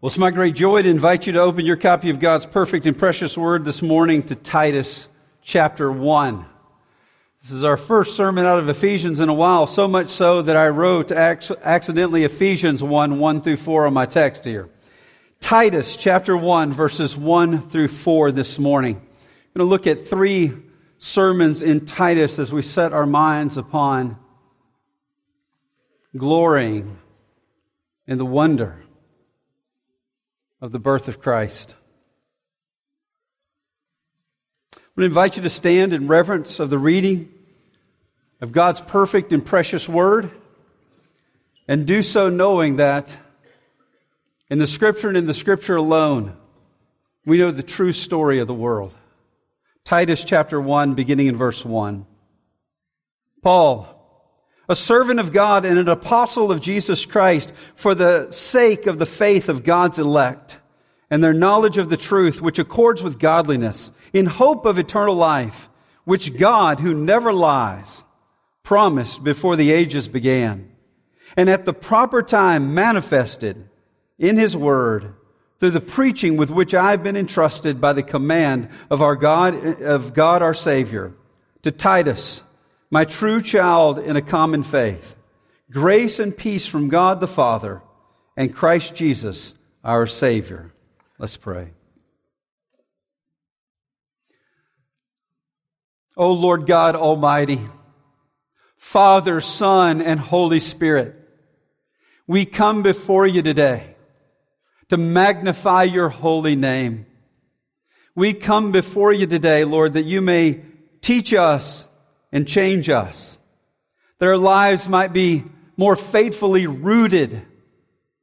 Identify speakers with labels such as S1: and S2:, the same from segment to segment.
S1: Well, it's my great joy to invite you to open your copy of God's perfect and precious word this morning to Titus chapter 1. This is our first sermon out of Ephesians in a while, so much so that I wrote accidentally Ephesians 1 1 through 4 on my text here. Titus chapter 1, verses 1 through 4 this morning. I'm going to look at three sermons in Titus as we set our minds upon glorying in the wonder of the birth of Christ. I to invite you to stand in reverence of the reading of God's perfect and precious word and do so knowing that in the scripture and in the scripture alone, we know the true story of the world. Titus chapter 1, beginning in verse 1. Paul, a servant of God and an apostle of Jesus Christ for the sake of the faith of God's elect and their knowledge of the truth which accords with godliness in hope of eternal life, which God, who never lies, promised before the ages began and at the proper time manifested in his word through the preaching with which I've been entrusted by the command of our God, of God our Savior to Titus, my true child in a common faith. Grace and peace from God the Father and Christ Jesus, our Savior. Let's pray. O Lord God Almighty, Father, Son, and Holy Spirit, we come before you today to magnify your holy name. We come before you today, Lord, that you may teach us and change us. Our lives might be more faithfully rooted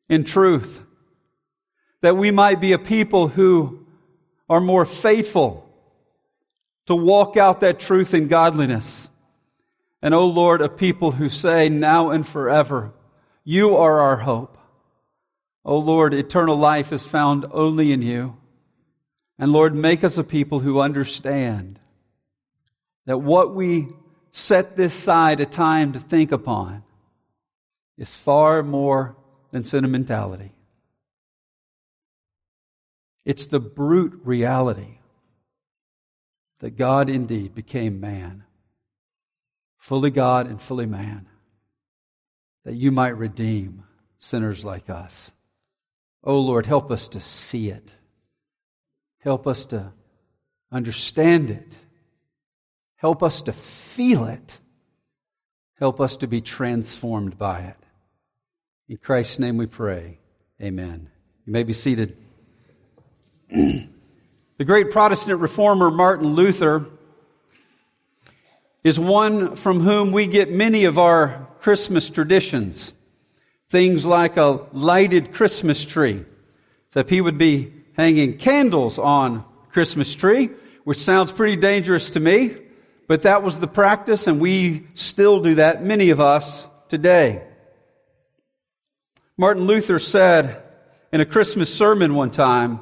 S1: in truth. That we might be a people who are more faithful to walk out that truth in godliness. And, O oh Lord, a people who say now and forever, you are our hope. O oh Lord, eternal life is found only in you. And Lord, make us a people who understand that what we set this side a time to think upon is far more than sentimentality. It's the brute reality that God indeed became man, fully God and fully man, that you might redeem sinners like us. Oh Lord, help us to see it. Help us to understand it. Help us to feel it. Help us to be transformed by it. In Christ's name we pray. Amen. You may be seated. the great Protestant reformer Martin Luther is one from whom we get many of our Christmas traditions. Things like a lighted Christmas tree. So he would be hanging candles on Christmas tree, which sounds pretty dangerous to me, but that was the practice and we still do that, many of us today. Martin Luther said in a Christmas sermon one time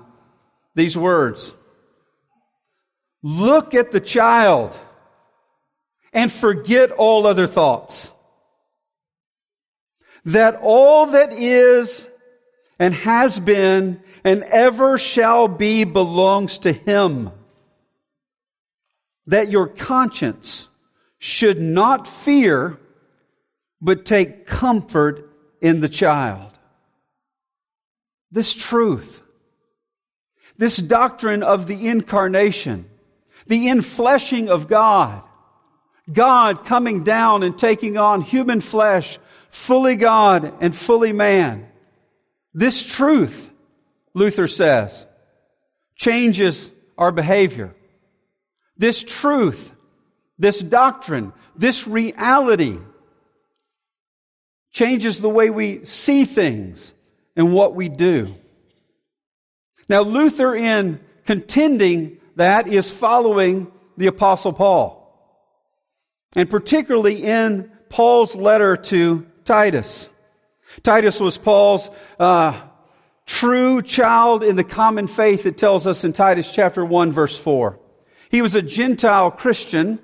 S1: these words Look at the child and forget all other thoughts that all that is and has been and ever shall be belongs to Him. That your conscience should not fear, but take comfort in the child. This truth, this doctrine of the incarnation, the infleshing of God, God coming down and taking on human flesh fully God and fully man. This truth, Luther says, changes our behavior. This truth, this doctrine, this reality changes the way we see things and what we do. Now, Luther, in contending that, is following the Apostle Paul. And particularly in Paul's letter to Titus. Titus was Paul's uh, true child in the common faith, it tells us in Titus chapter 1, verse 4. He was a Gentile Christian.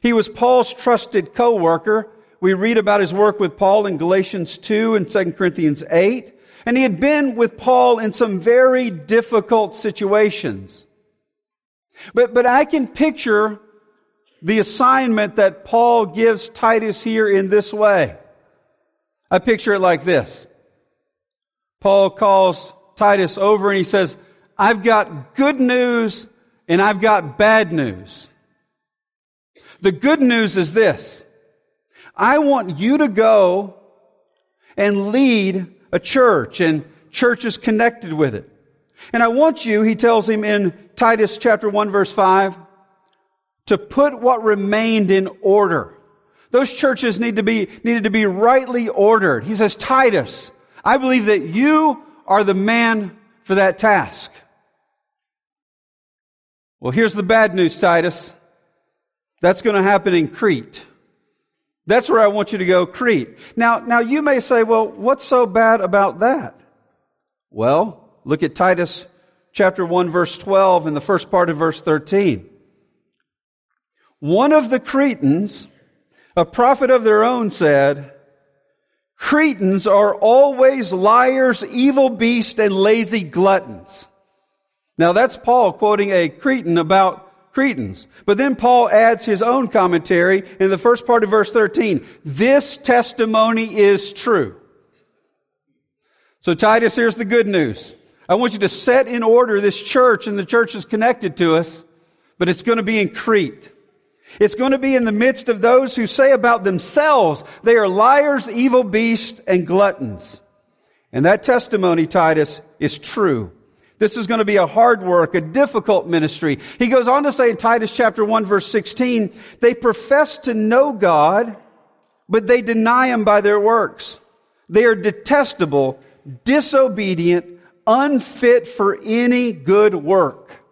S1: He was Paul's trusted co worker. We read about his work with Paul in Galatians 2 and 2 Corinthians 8. And he had been with Paul in some very difficult situations. But, but I can picture the assignment that Paul gives Titus here in this way. I picture it like this. Paul calls Titus over and he says, I've got good news and I've got bad news. The good news is this. I want you to go and lead a church and churches connected with it. And I want you, he tells him in Titus chapter 1 verse 5, to put what remained in order. Those churches need to be, needed to be rightly ordered. He says, Titus, I believe that you are the man for that task. Well, here's the bad news, Titus. That's going to happen in Crete. That's where I want you to go, Crete. Now, now you may say, well, what's so bad about that? Well, look at Titus chapter 1 verse 12 and the first part of verse 13. One of the Cretans, a prophet of their own said, Cretans are always liars, evil beasts, and lazy gluttons. Now that's Paul quoting a Cretan about Cretans. But then Paul adds his own commentary in the first part of verse 13. This testimony is true. So Titus, here's the good news. I want you to set in order this church and the church is connected to us, but it's going to be in Crete. It's going to be in the midst of those who say about themselves they are liars, evil beasts, and gluttons. And that testimony, Titus, is true. This is going to be a hard work, a difficult ministry. He goes on to say in Titus chapter 1 verse 16, they profess to know God, but they deny Him by their works. They are detestable, disobedient, unfit for any good work.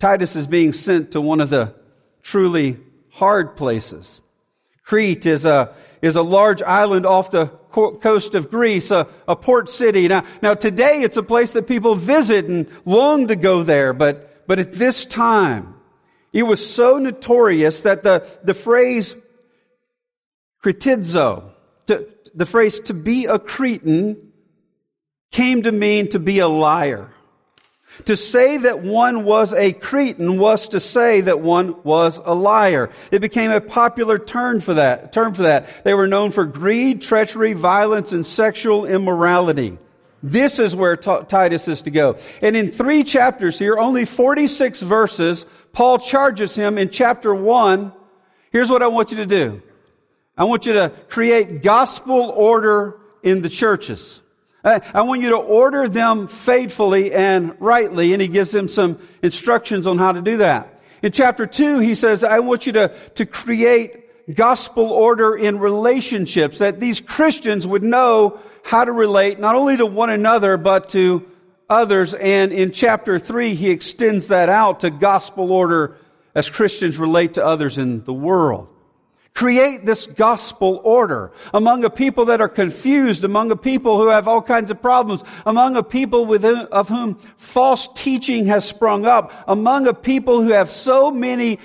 S1: Titus is being sent to one of the truly hard places. Crete is a, is a large island off the coast of Greece, a, a port city. Now, now today it's a place that people visit and long to go there, but, but at this time, it was so notorious that the, the phrase kritizo, to, the phrase to be a Cretan, came to mean to be a liar. To say that one was a Cretan was to say that one was a liar. It became a popular term for that, term for that. They were known for greed, treachery, violence, and sexual immorality. This is where T- Titus is to go. And in three chapters here, only 46 verses, Paul charges him in chapter one. Here's what I want you to do. I want you to create gospel order in the churches. I want you to order them faithfully and rightly, and he gives them some instructions on how to do that. In chapter 2, he says, I want you to, to create gospel order in relationships, that these Christians would know how to relate not only to one another, but to others. And in chapter 3, he extends that out to gospel order as Christians relate to others in the world. Create this gospel order among a people that are confused, among a people who have all kinds of problems, among a people with, of whom false teaching has sprung up, among a people who have so many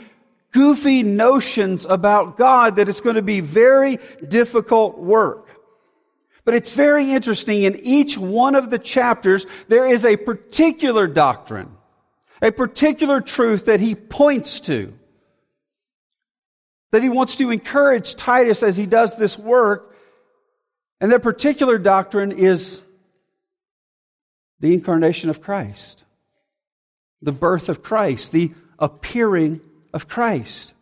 S1: goofy notions about God that it's going to be very difficult work. But it's very interesting. In each one of the chapters, there is a particular doctrine, a particular truth that he points to that he wants to encourage Titus as he does this work. And that particular doctrine is the incarnation of Christ, the birth of Christ, the appearing of Christ.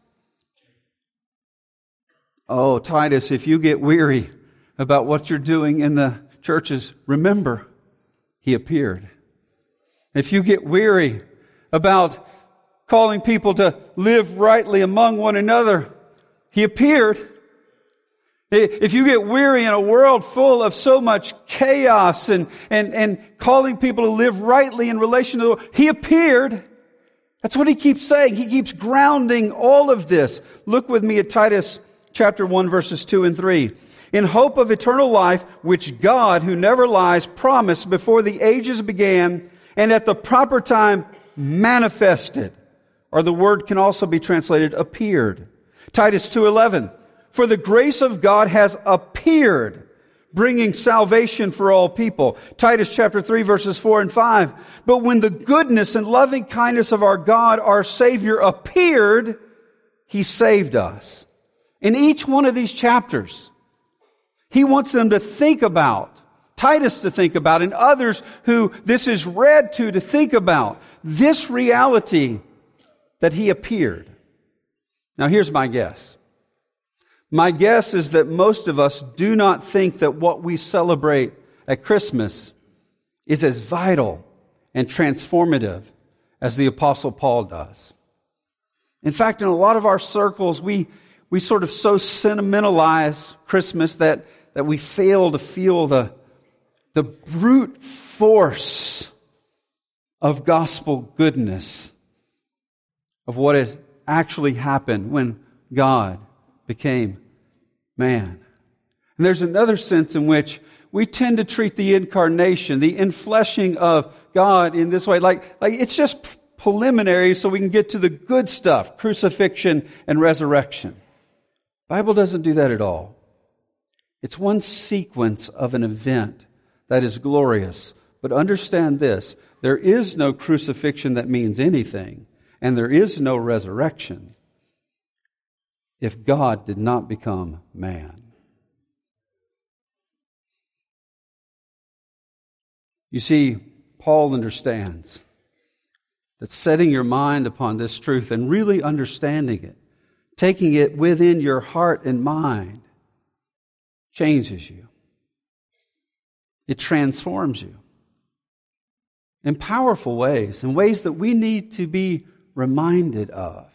S1: Oh, Titus, if you get weary about what you're doing in the churches, remember, he appeared. If you get weary about calling people to live rightly among one another, he appeared. If you get weary in a world full of so much chaos and, and, and calling people to live rightly in relation to the world, He appeared. That's what He keeps saying. He keeps grounding all of this. Look with me at Titus chapter 1 verses 2 and 3. In hope of eternal life, which God, who never lies, promised before the ages began and at the proper time manifested. Or the word can also be translated appeared Titus 2:11 For the grace of God has appeared bringing salvation for all people. Titus chapter 3 verses 4 and 5. But when the goodness and loving kindness of our God, our Savior appeared, He saved us. In each one of these chapters, He wants them to think about, Titus to think about, and others who this is read to to think about this reality that He appeared. Now here's my guess. My guess is that most of us do not think that what we celebrate at Christmas is as vital and transformative as the Apostle Paul does. In fact, in a lot of our circles, we, we sort of so sentimentalize Christmas that, that we fail to feel the, the brute force of gospel goodness, of what has actually happened when God became man. And there's another sense in which we tend to treat the incarnation, the infleshing of God in this way, like, like it's just preliminary so we can get to the good stuff, crucifixion and resurrection. Bible doesn't do that at all. It's one sequence of an event that is glorious. But understand this, there is no crucifixion that means anything, and there is no resurrection if God did not become man. You see, Paul understands that setting your mind upon this truth and really understanding it, taking it within your heart and mind, changes you. It transforms you in powerful ways, in ways that we need to be reminded of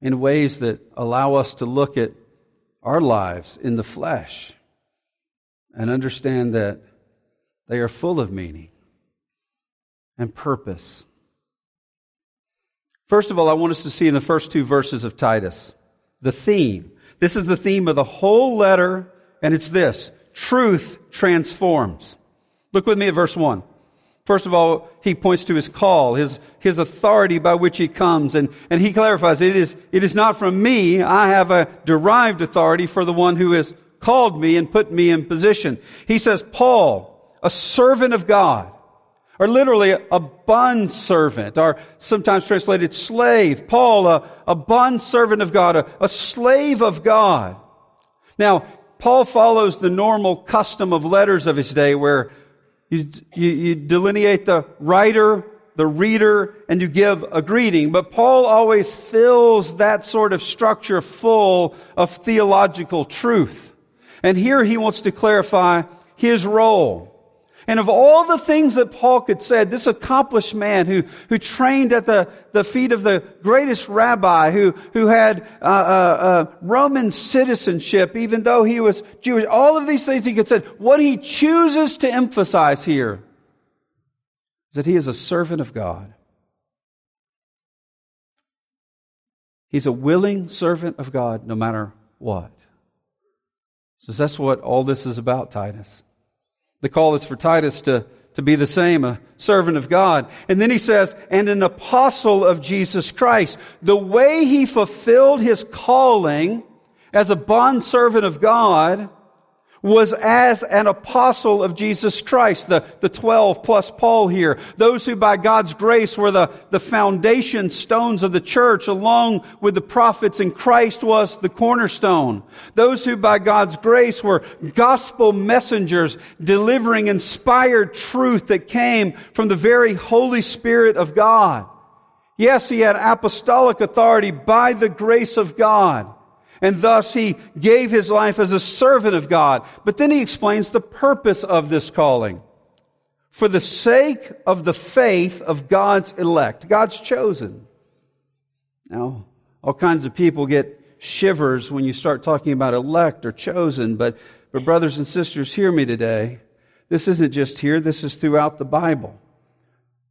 S1: in ways that allow us to look at our lives in the flesh and understand that they are full of meaning and purpose. First of all, I want us to see in the first two verses of Titus the theme. This is the theme of the whole letter, and it's this truth transforms. Look with me at verse 1. First of all, he points to his call, his, his authority by which he comes, and, and he clarifies it is, it is not from me. I have a derived authority for the one who has called me and put me in position. He says, Paul, a servant of God, or literally a bond servant, or sometimes translated slave. Paul, a, a bond servant of God, a, a slave of God. Now, Paul follows the normal custom of letters of his day where you, you, you, delineate the writer, the reader, and you give a greeting. But Paul always fills that sort of structure full of theological truth. And here he wants to clarify his role. And of all the things that Paul could say, this accomplished man who, who trained at the, the feet of the greatest rabbi, who, who had uh, uh, uh, Roman citizenship, even though he was Jewish, all of these things he could say, what he chooses to emphasize here is that he is a servant of God. He's a willing servant of God no matter what. So that's what all this is about, Titus. The call is for Titus to, to be the same, a servant of God. And then he says, and an apostle of Jesus Christ. The way he fulfilled his calling as a bondservant of God was as an apostle of Jesus Christ, the, the 12 plus Paul here. Those who by God's grace were the, the foundation stones of the church along with the prophets and Christ was the cornerstone. Those who by God's grace were gospel messengers delivering inspired truth that came from the very Holy Spirit of God. Yes, he had apostolic authority by the grace of God. And thus he gave his life as a servant of God. But then he explains the purpose of this calling. For the sake of the faith of God's elect, God's chosen. Now, all kinds of people get shivers when you start talking about elect or chosen, but, but brothers and sisters, hear me today. This isn't just here, this is throughout the Bible.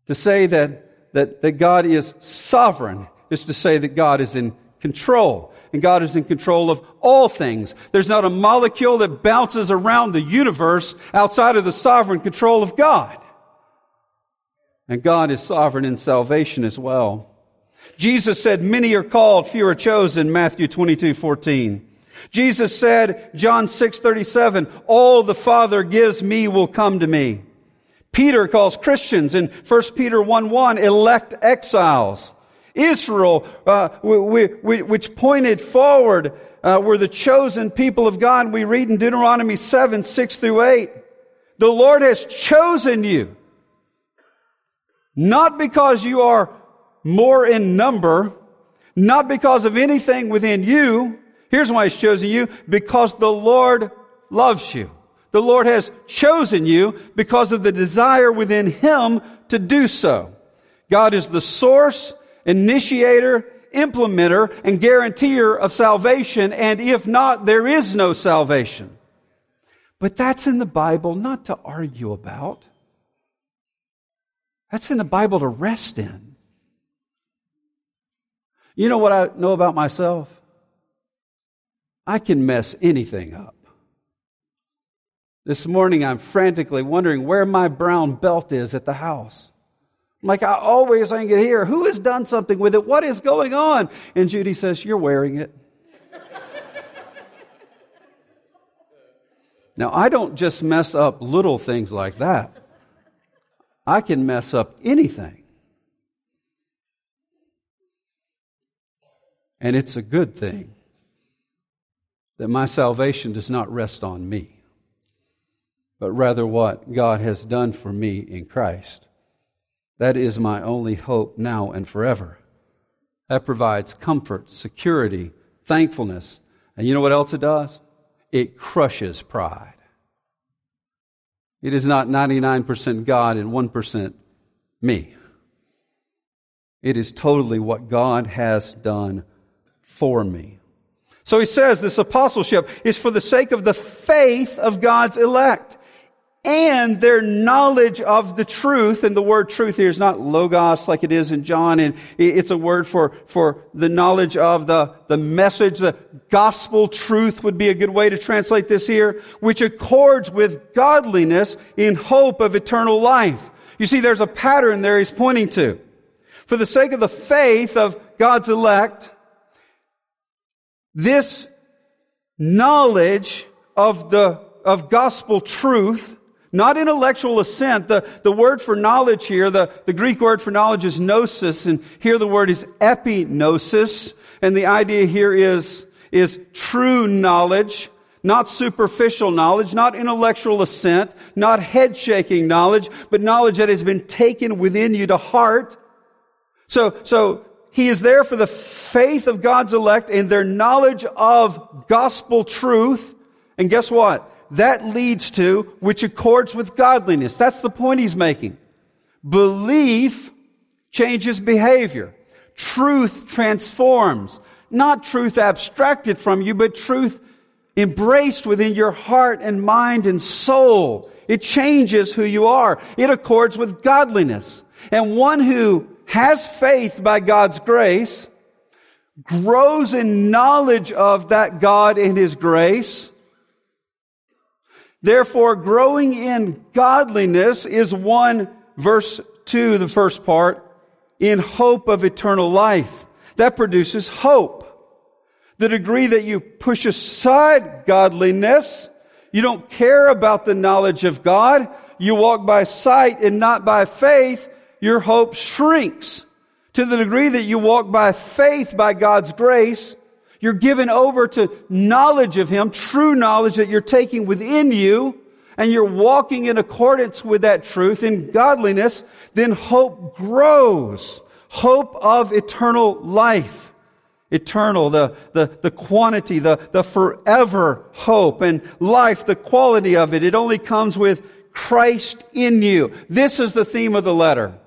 S1: To say that, that, that God is sovereign is to say that God is in control. And God is in control of all things. There's not a molecule that bounces around the universe outside of the sovereign control of God. And God is sovereign in salvation as well. Jesus said, Many are called, few are chosen, Matthew 22, 14. Jesus said, John 6:37, all the Father gives me will come to me. Peter calls Christians in 1 Peter 1, 1, elect exiles. Israel, uh, which pointed forward, uh, were the chosen people of God. We read in Deuteronomy 7, 6 through 8. The Lord has chosen you. Not because you are more in number, not because of anything within you. Here's why He's chosen you. Because the Lord loves you. The Lord has chosen you because of the desire within Him to do so. God is the source, initiator, implementer, and guarantor of salvation, and if not, there is no salvation. But that's in the Bible not to argue about. That's in the Bible to rest in. You know what I know about myself? I can mess anything up. This morning I'm frantically wondering where my brown belt is at the house. Like I always think it here. Who has done something with it? What is going on? And Judy says, You're wearing it. now, I don't just mess up little things like that, I can mess up anything. And it's a good thing that my salvation does not rest on me, but rather what God has done for me in Christ. That is my only hope now and forever. That provides comfort, security, thankfulness. And you know what else it does? It crushes pride. It is not 99% God and 1% me. It is totally what God has done for me. So he says this apostleship is for the sake of the faith of God's elect and their knowledge of the truth. And the word truth here is not logos like it is in John. And it's a word for, for the knowledge of the, the message. The gospel truth would be a good way to translate this here, which accords with godliness in hope of eternal life. You see, there's a pattern there he's pointing to. For the sake of the faith of God's elect, this knowledge of the, of gospel truth not intellectual assent. The, the word for knowledge here, the, the Greek word for knowledge is gnosis, and here the word is epignosis. And the idea here is, is true knowledge, not superficial knowledge, not intellectual assent, not head shaking knowledge, but knowledge that has been taken within you to heart. So, so he is there for the faith of God's elect and their knowledge of gospel truth. And guess what? That leads to, which accords with godliness. That's the point he's making. Belief changes behavior. Truth transforms. Not truth abstracted from you, but truth embraced within your heart and mind and soul. It changes who you are. It accords with godliness. And one who has faith by God's grace grows in knowledge of that God and His grace Therefore, growing in godliness is one, verse 2, the first part, in hope of eternal life. That produces hope. The degree that you push aside godliness, you don't care about the knowledge of God, you walk by sight and not by faith, your hope shrinks. To the degree that you walk by faith by God's grace, you're given over to knowledge of Him, true knowledge that you're taking within you, and you're walking in accordance with that truth in godliness, then hope grows. Hope of eternal life. Eternal, the, the, the quantity, the, the forever hope and life, the quality of it. It only comes with Christ in you. This is the theme of the letter.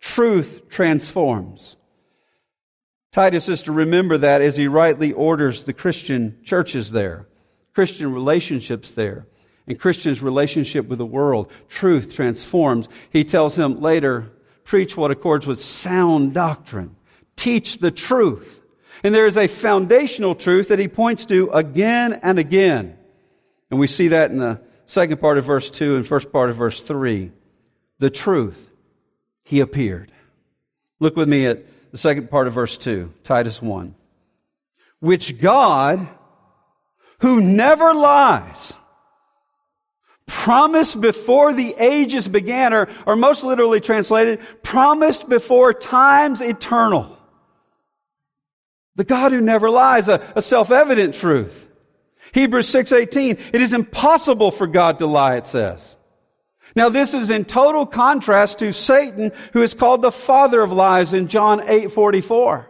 S1: Truth transforms. Titus is to remember that as he rightly orders the Christian churches there, Christian relationships there, and Christians' relationship with the world. Truth transforms. He tells him later, preach what accords with sound doctrine. Teach the truth. And there is a foundational truth that he points to again and again. And we see that in the second part of verse 2 and first part of verse 3. The truth. He appeared. Look with me at the second part of verse 2, Titus 1. Which God who never lies, promised before the ages began, or, or most literally translated, promised before times eternal. The God who never lies, a, a self-evident truth. Hebrews 6:18, it is impossible for God to lie, it says. Now this is in total contrast to Satan, who is called the father of lies in John 8:44.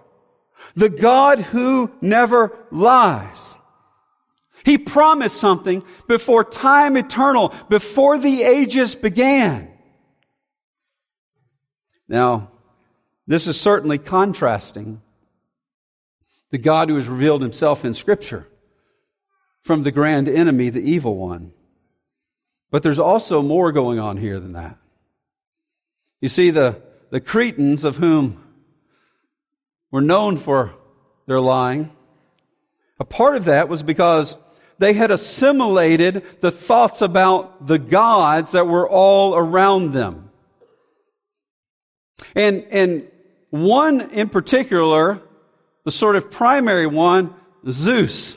S1: The God who never lies. He promised something before time eternal, before the ages began. Now, this is certainly contrasting the God who has revealed himself in Scripture from the grand enemy, the evil one. But there's also more going on here than that. You see, the, the Cretans, of whom were known for their lying, a part of that was because they had assimilated the thoughts about the gods that were all around them. And, and one in particular, the sort of primary one, Zeus.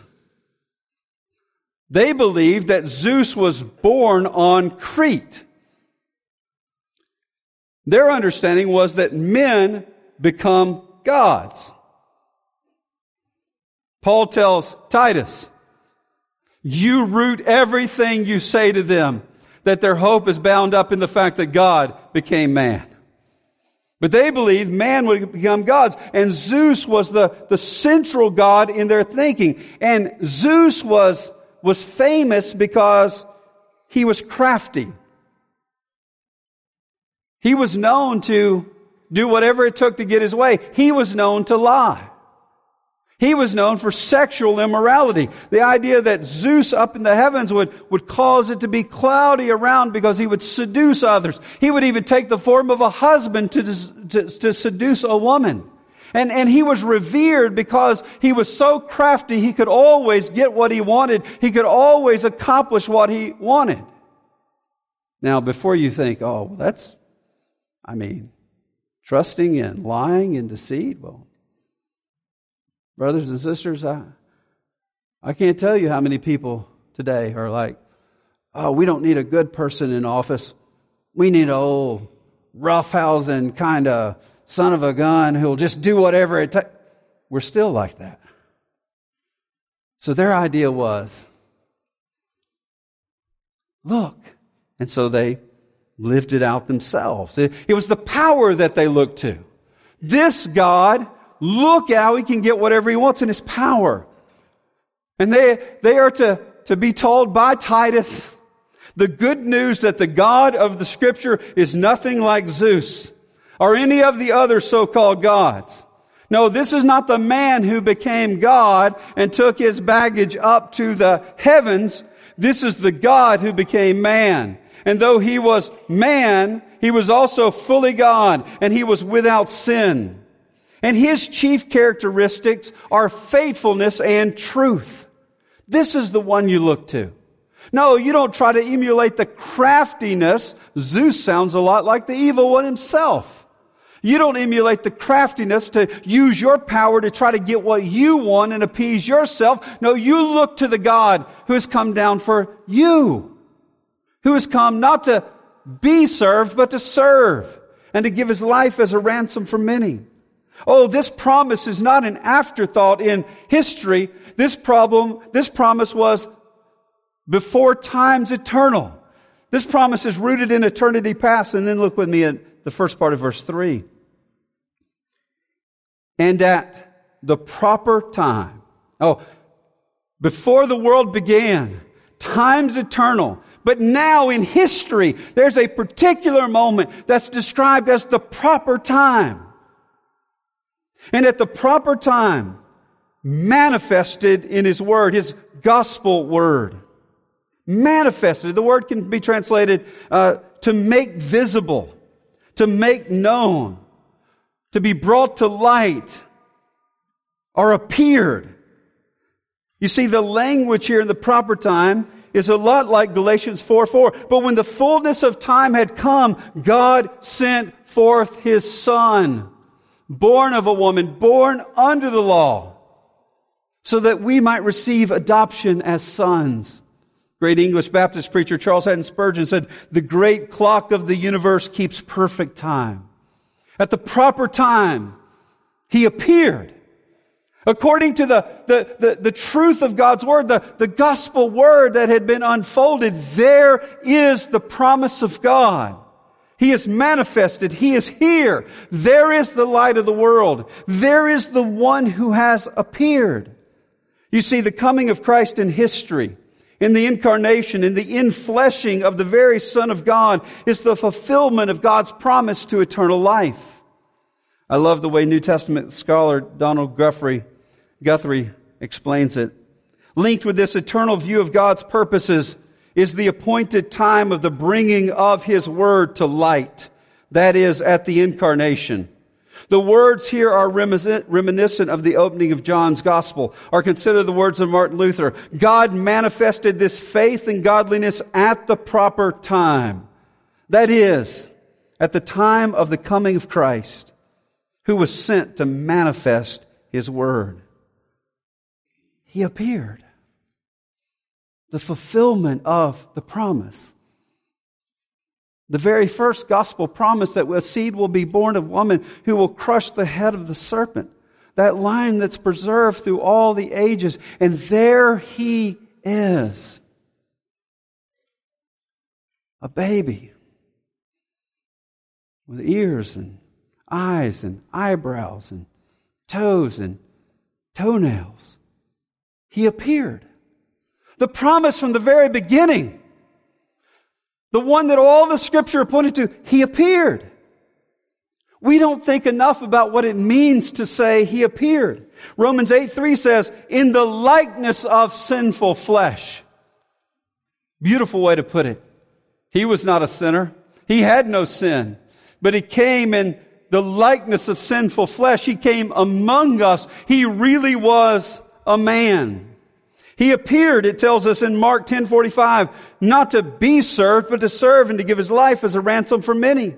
S1: They believed that Zeus was born on Crete. Their understanding was that men become gods. Paul tells Titus, you root everything you say to them, that their hope is bound up in the fact that God became man. But they believed man would become gods. And Zeus was the, the central god in their thinking. And Zeus was was famous because he was crafty. He was known to do whatever it took to get his way. He was known to lie. He was known for sexual immorality. The idea that Zeus up in the heavens would, would cause it to be cloudy around because he would seduce others. He would even take the form of a husband to, to, to seduce a woman. And, and he was revered because he was so crafty, he could always get what he wanted. He could always accomplish what he wanted. Now, before you think, oh, well, that's, I mean, trusting and lying and deceit, well, brothers and sisters, I, I can't tell you how many people today are like, oh, we don't need a good person in office. We need a old roughhousing kind of son of a gun who'll just do whatever it takes. We're still like that. So their idea was look. And so they lived it out themselves. It, it was the power that they looked to. This God, look how he can get whatever he wants in his power. And they, they are to, to be told by Titus the good news that the God of the scripture is nothing like Zeus or any of the other so-called gods. No, this is not the man who became God and took his baggage up to the heavens. This is the God who became man. And though he was man, he was also fully God and he was without sin. And his chief characteristics are faithfulness and truth. This is the one you look to. No, you don't try to emulate the craftiness. Zeus sounds a lot like the evil one himself. You don't emulate the craftiness to use your power to try to get what you want and appease yourself. No, you look to the God who has come down for you, who has come not to be served, but to serve and to give his life as a ransom for many. Oh, this promise is not an afterthought in history. This problem, this promise was before times eternal. This promise is rooted in eternity past. And then look with me at the first part of verse 3 and at the proper time. Oh, before the world began, time's eternal. But now in history, there's a particular moment that's described as the proper time. And at the proper time, manifested in His Word, His gospel word. Manifested. The word can be translated uh, to make visible, to make known to be brought to light or appeared. You see, the language here in the proper time is a lot like Galatians 4 4. But when the fullness of time had come, God sent forth his son, born of a woman, born under the law. so that we might receive adoption as sons. Great English Baptist preacher Charles Haddon Spurgeon said, The great clock of the universe keeps perfect time. At the proper time, he appeared. According to the, the, the, the, truth of God's word, the, the gospel word that had been unfolded, there is the promise of God. He is manifested. He is here. There is the light of the world. There is the one who has appeared. You see, the coming of Christ in history, in the incarnation, in the infleshing of the very Son of God is the fulfillment of God's promise to eternal life. I love the way New Testament scholar Donald Guthrie, Guthrie explains it. Linked with this eternal view of God's purposes is the appointed time of the bringing of His Word to light. That is, at the incarnation. The words here are reminiscent of the opening of John's gospel, or consider the words of Martin Luther. God manifested this faith and godliness at the proper time. That is, at the time of the coming of Christ, who was sent to manifest his word. He appeared. The fulfillment of the promise. The very first gospel promise that a seed will be born of woman who will crush the head of the serpent. That line that's preserved through all the ages. And there he is. A baby with ears and eyes and eyebrows and toes and toenails. He appeared. The promise from the very beginning the one that all the scripture pointed to, he appeared. We don't think enough about what it means to say he appeared. Romans 8 3 says, in the likeness of sinful flesh. Beautiful way to put it. He was not a sinner. He had no sin, but he came in the likeness of sinful flesh. He came among us. He really was a man. He appeared, it tells us in Mark 10:45, not to be served, but to serve and to give his life as a ransom for many.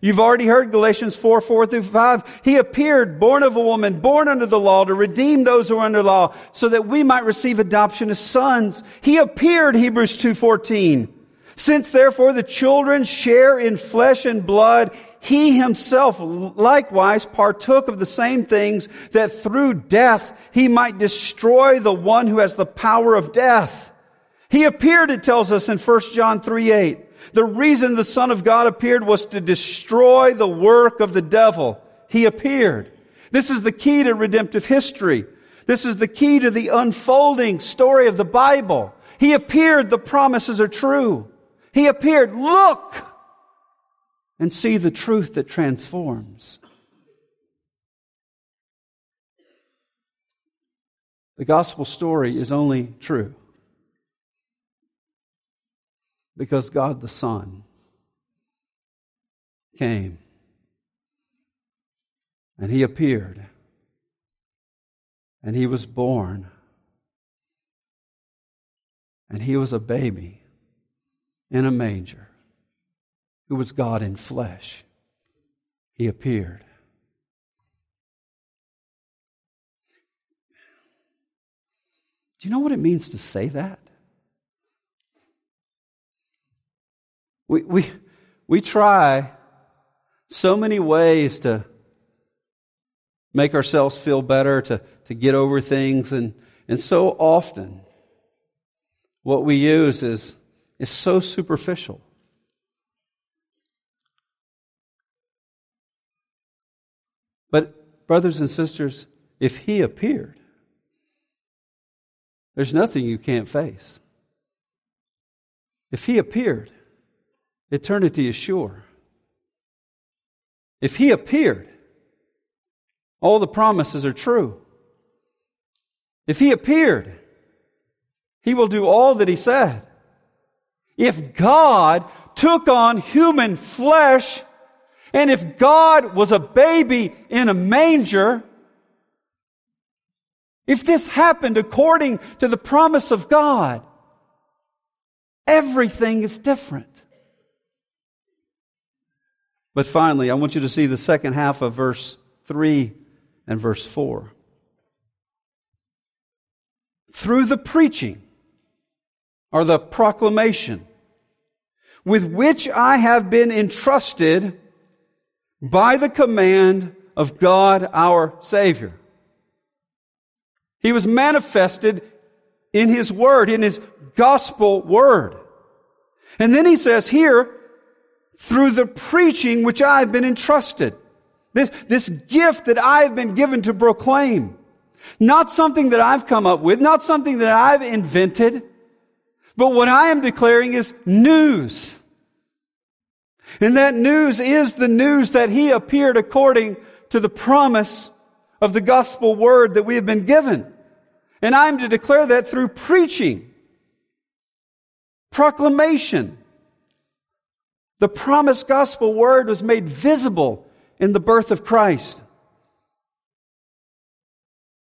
S1: You've already heard Galatians 4, 4 through 5. He appeared, born of a woman, born under the law, to redeem those who are under law, so that we might receive adoption as sons. He appeared, Hebrews 2.14. Since therefore the children share in flesh and blood, he himself likewise partook of the same things that through death he might destroy the one who has the power of death. He appeared, it tells us in 1 John 3 8. The reason the Son of God appeared was to destroy the work of the devil. He appeared. This is the key to redemptive history. This is the key to the unfolding story of the Bible. He appeared, the promises are true. He appeared, look! and see the truth that transforms. The gospel story is only true because God the Son came and he appeared and he was born and he was a baby in a manger who was God in flesh. He appeared. Do you know what it means to say that? We, we, we try so many ways to make ourselves feel better, to, to get over things, and, and so often what we use is, is so superficial. But, brothers and sisters, if He appeared, there's nothing you can't face. If He appeared, eternity is sure. If He appeared, all the promises are true. If He appeared, He will do all that He said. If God took on human flesh, and if God was a baby in a manger, if this happened according to the promise of God, everything is different. But finally, I want you to see the second half of verse 3 and verse 4. through the preaching or the proclamation with which I have been entrusted by the command of God our Savior. He was manifested in His Word, in His gospel Word. And then he says here, through the preaching which I've been entrusted. This, this gift that I've been given to proclaim. Not something that I've come up with, not something that I've invented, but what I am declaring is news. And that news is the news that He appeared according to the promise of the gospel word that we have been given. And I'm to declare that through preaching, proclamation. The promised gospel word was made visible in the birth of Christ.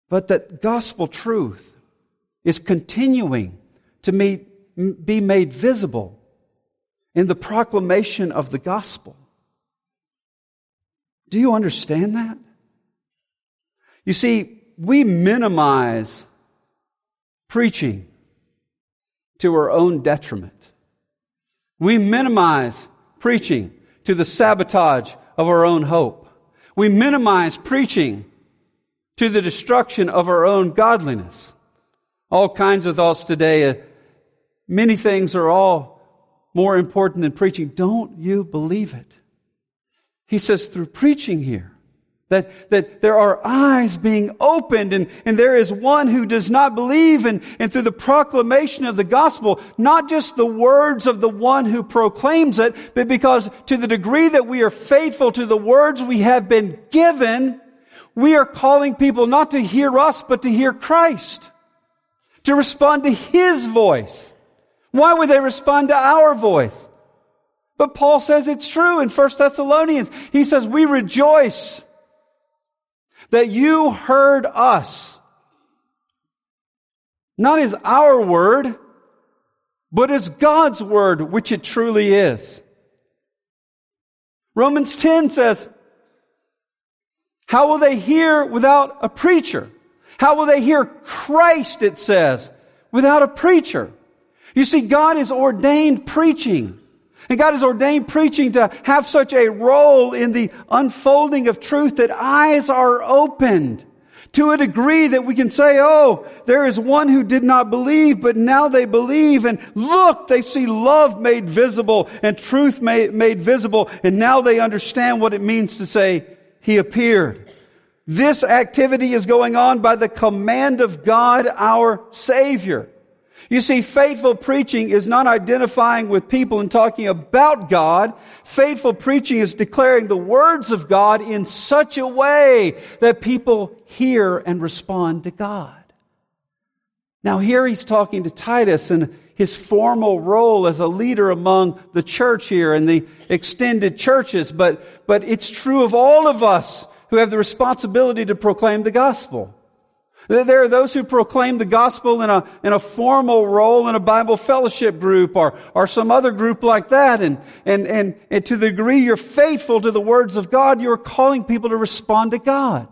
S1: But that gospel truth is continuing to meet, be made visible in the proclamation of the gospel. Do you understand that? You see, we minimize preaching to our own detriment. We minimize preaching to the sabotage of our own hope. We minimize preaching to the destruction of our own godliness. All kinds of thoughts today. Uh, Many things are all more important than preaching. Don't you believe it? He says through preaching here that, that there are eyes being opened and, and there is one who does not believe and, and through the proclamation of the gospel, not just the words of the one who proclaims it, but because to the degree that we are faithful to the words we have been given, we are calling people not to hear us, but to hear Christ, to respond to His voice. Why would they respond to our voice? But Paul says it's true in 1 Thessalonians. He says, we rejoice that you heard us. Not as our word, but as God's word, which it truly is. Romans 10 says, how will they hear without a preacher? How will they hear Christ, it says, without a preacher? You see, God has ordained preaching. And God has ordained preaching to have such a role in the unfolding of truth that eyes are opened to a degree that we can say, oh, there is one who did not believe, but now they believe. And look, they see love made visible and truth made, made visible. And now they understand what it means to say, He appeared. This activity is going on by the command of God, our Savior. You see, faithful preaching is not identifying with people and talking about God. Faithful preaching is declaring the words of God in such a way that people hear and respond to God. Now, here he's talking to Titus and his formal role as a leader among the church here and the extended churches, but, but it's true of all of us who have the responsibility to proclaim the gospel. There are those who proclaim the gospel in a, in a formal role in a Bible fellowship group or, or some other group like that. And, and, and, and to the degree you're faithful to the words of God, you're calling people to respond to God,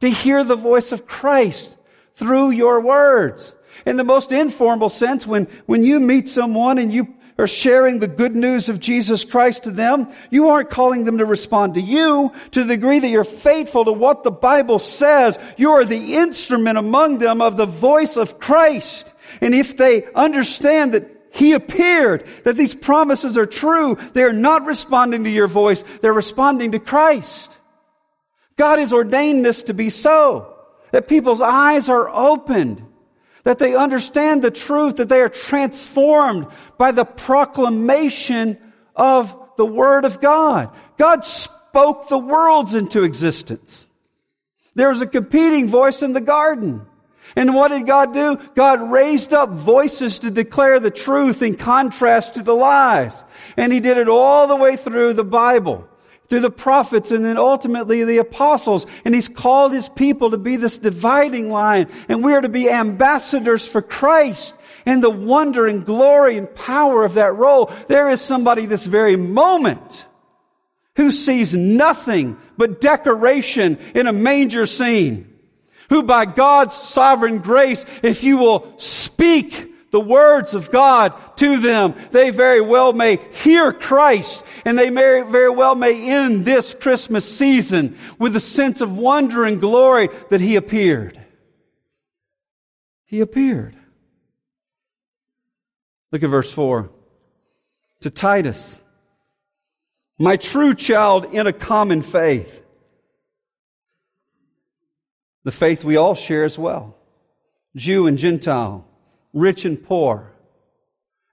S1: to hear the voice of Christ through your words. In the most informal sense, when, when you meet someone and you or sharing the good news of Jesus Christ to them, you aren't calling them to respond to you. To the degree that you're faithful to what the Bible says, you are the instrument among them of the voice of Christ. And if they understand that he appeared, that these promises are true, they are not responding to your voice, they're responding to Christ. God has ordained this to be so, that people's eyes are opened that they understand the truth, that they are transformed by the proclamation of the Word of God. God spoke the worlds into existence. There was a competing voice in the garden. And what did God do? God raised up voices to declare the truth in contrast to the lies. And He did it all the way through the Bible through the prophets and then ultimately the apostles. And he's called his people to be this dividing line. And we are to be ambassadors for Christ. And the wonder and glory and power of that role. There is somebody this very moment who sees nothing but decoration in a manger scene. who by God's sovereign grace, if you will speak the words of God to them, they very well may hear Christ and they may, very well may end this Christmas season with a sense of wonder and glory that He appeared. He appeared. Look at verse 4. To Titus, my true child in a common faith the faith we all share as well Jew and Gentile, rich and poor,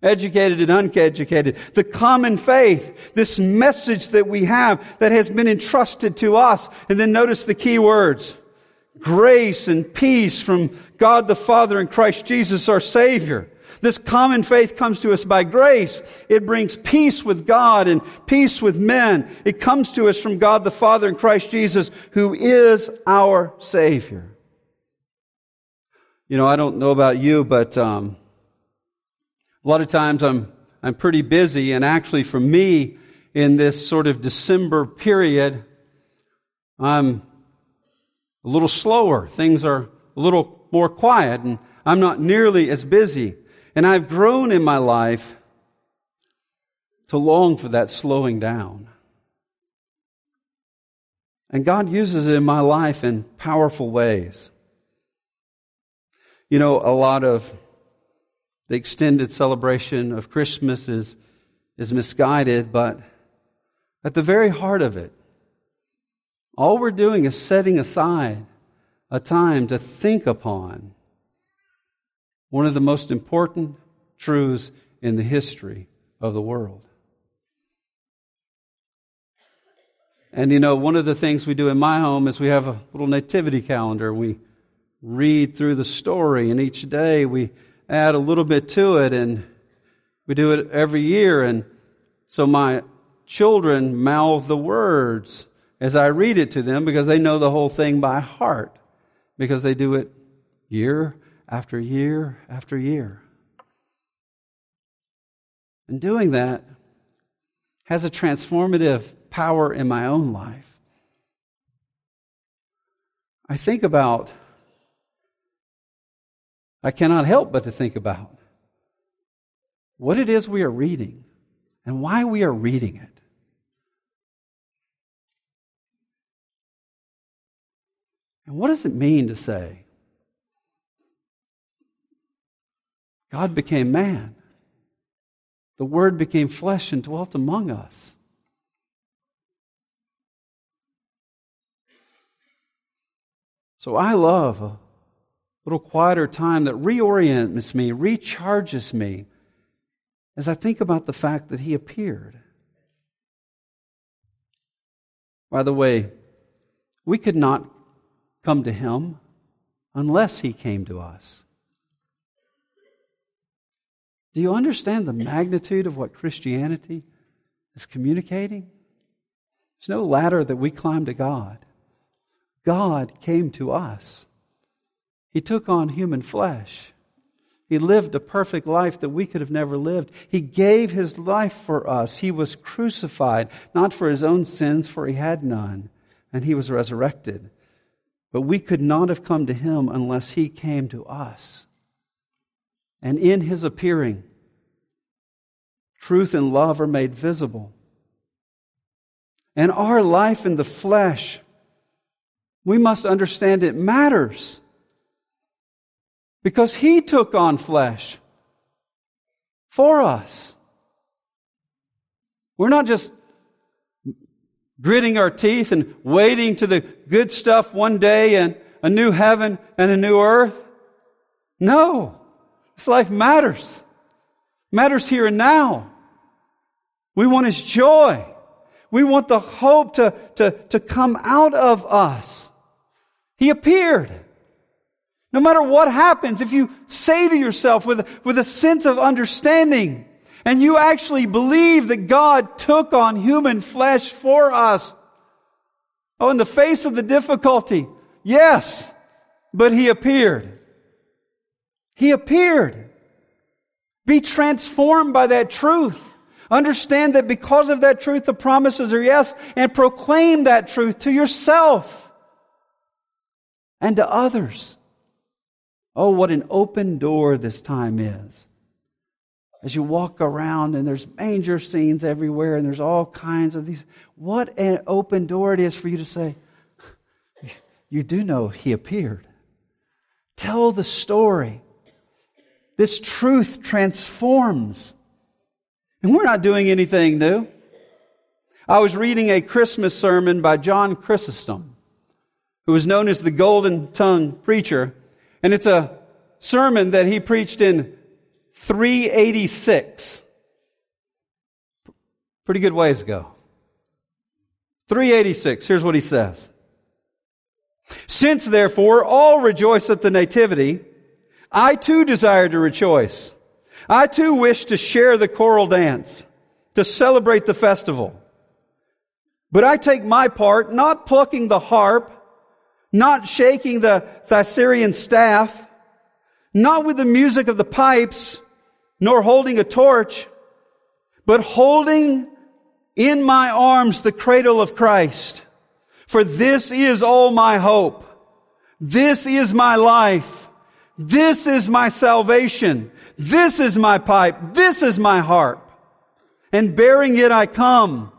S1: educated and uneducated. The common faith, this message that we have that has been entrusted to us. And then notice the key words grace and peace from God the Father and Christ Jesus our Savior. This common faith comes to us by grace. It brings peace with God and peace with men. It comes to us from God the Father and Christ Jesus, who is our Savior. You know, I don't know about you, but um, a lot of times I'm I'm pretty busy, and actually, for me, in this sort of December period, I'm a little slower. Things are a little more quiet, and I'm not nearly as busy. And I've grown in my life to long for that slowing down. And God uses it in my life in powerful ways. You know, a lot of the extended celebration of Christmas is, is misguided, but at the very heart of it, all we're doing is setting aside a time to think upon one of the most important truths in the history of the world. And you know, one of the things we do in my home is we have a little nativity calendar. We read through the story, and each day we add a little bit to it, and we do it every year. And so my children mouth the words as I read it to them because they know the whole thing by heart because they do it year after year after year. And doing that has a transformative power in my own life. I think about, I cannot help but to think about what it is we are reading and why we are reading it. And what does it mean to say, God became man. The Word became flesh and dwelt among us. So I love a little quieter time that reorients me, recharges me as I think about the fact that He appeared. By the way, we could not come to Him unless He came to us. Do you understand the magnitude of what Christianity is communicating? There's no ladder that we climb to God. God came to us. He took on human flesh. He lived a perfect life that we could have never lived. He gave his life for us. He was crucified, not for his own sins, for he had none, and he was resurrected. But we could not have come to him unless he came to us. And in his appearing, truth and love are made visible. And our life in the flesh, we must understand it matters. Because he took on flesh for us. We're not just gritting our teeth and waiting to the good stuff one day and a new heaven and a new earth. No. This life matters. Matters here and now. We want His joy. We want the hope to, to, to come out of us. He appeared. No matter what happens, if you say to yourself with, with a sense of understanding, and you actually believe that God took on human flesh for us, oh, in the face of the difficulty, yes, but He appeared. He appeared. Be transformed by that truth. Understand that because of that truth, the promises are yes, and proclaim that truth to yourself. and to others. Oh, what an open door this time is. As you walk around and there's manger scenes everywhere and there's all kinds of these, what an open door it is for you to say, You do know He appeared. Tell the story. This truth transforms. And we're not doing anything new. I was reading a Christmas sermon by John Chrysostom, who was known as the Golden Tongue Preacher. And it's a sermon that he preached in 386. Pretty good ways ago. 386. Here's what he says. Since therefore all rejoice at the nativity, I too desire to rejoice. I too wish to share the choral dance, to celebrate the festival. But I take my part, not plucking the harp, not shaking the Thessalian staff, not with the music of the pipes, nor holding a torch, but holding in my arms the cradle of Christ. For this is all my hope. This is my life. This is my salvation. This is my pipe. This is my harp. And bearing it I come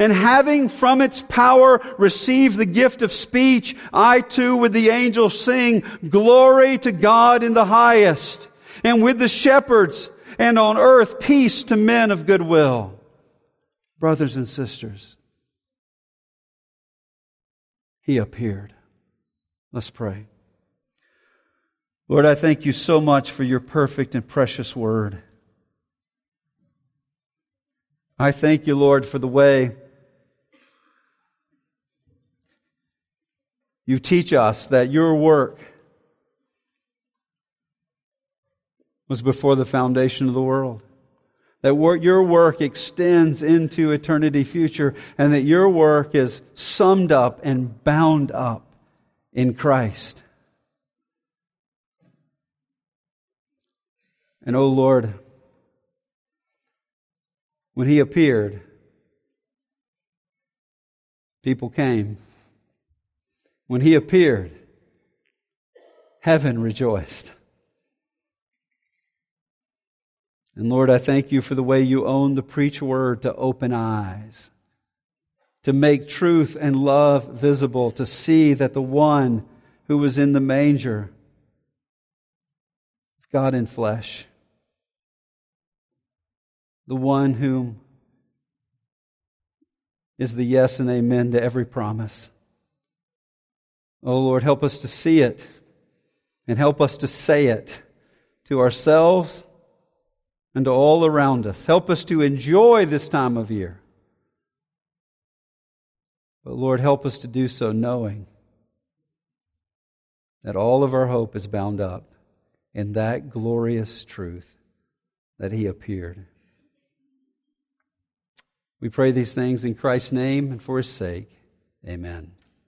S1: and having from its power received the gift of speech, I too with the angels sing, glory to God in the highest, and with the shepherds, and on earth peace to men of good will. Brothers and sisters, he appeared. Let's pray. Lord, I thank you so much for your perfect and precious word. I thank you, Lord, for the way You teach us that your work was before the foundation of the world. That your work extends into eternity future and that your work is summed up and bound up in Christ. And oh Lord, when he appeared, people came. When he appeared, heaven rejoiced. And Lord, I thank you for the way you own the preach word to open eyes, to make truth and love visible, to see that the one who was in the manger is God in flesh, the one whom is the yes and amen to every promise. Oh Lord, help us to see it and help us to say it to ourselves and to all around us. Help us to enjoy this time of year. But Lord, help us to do so knowing that all of our hope is bound up in that glorious truth that He appeared. We pray these things in Christ's name and for His sake. Amen.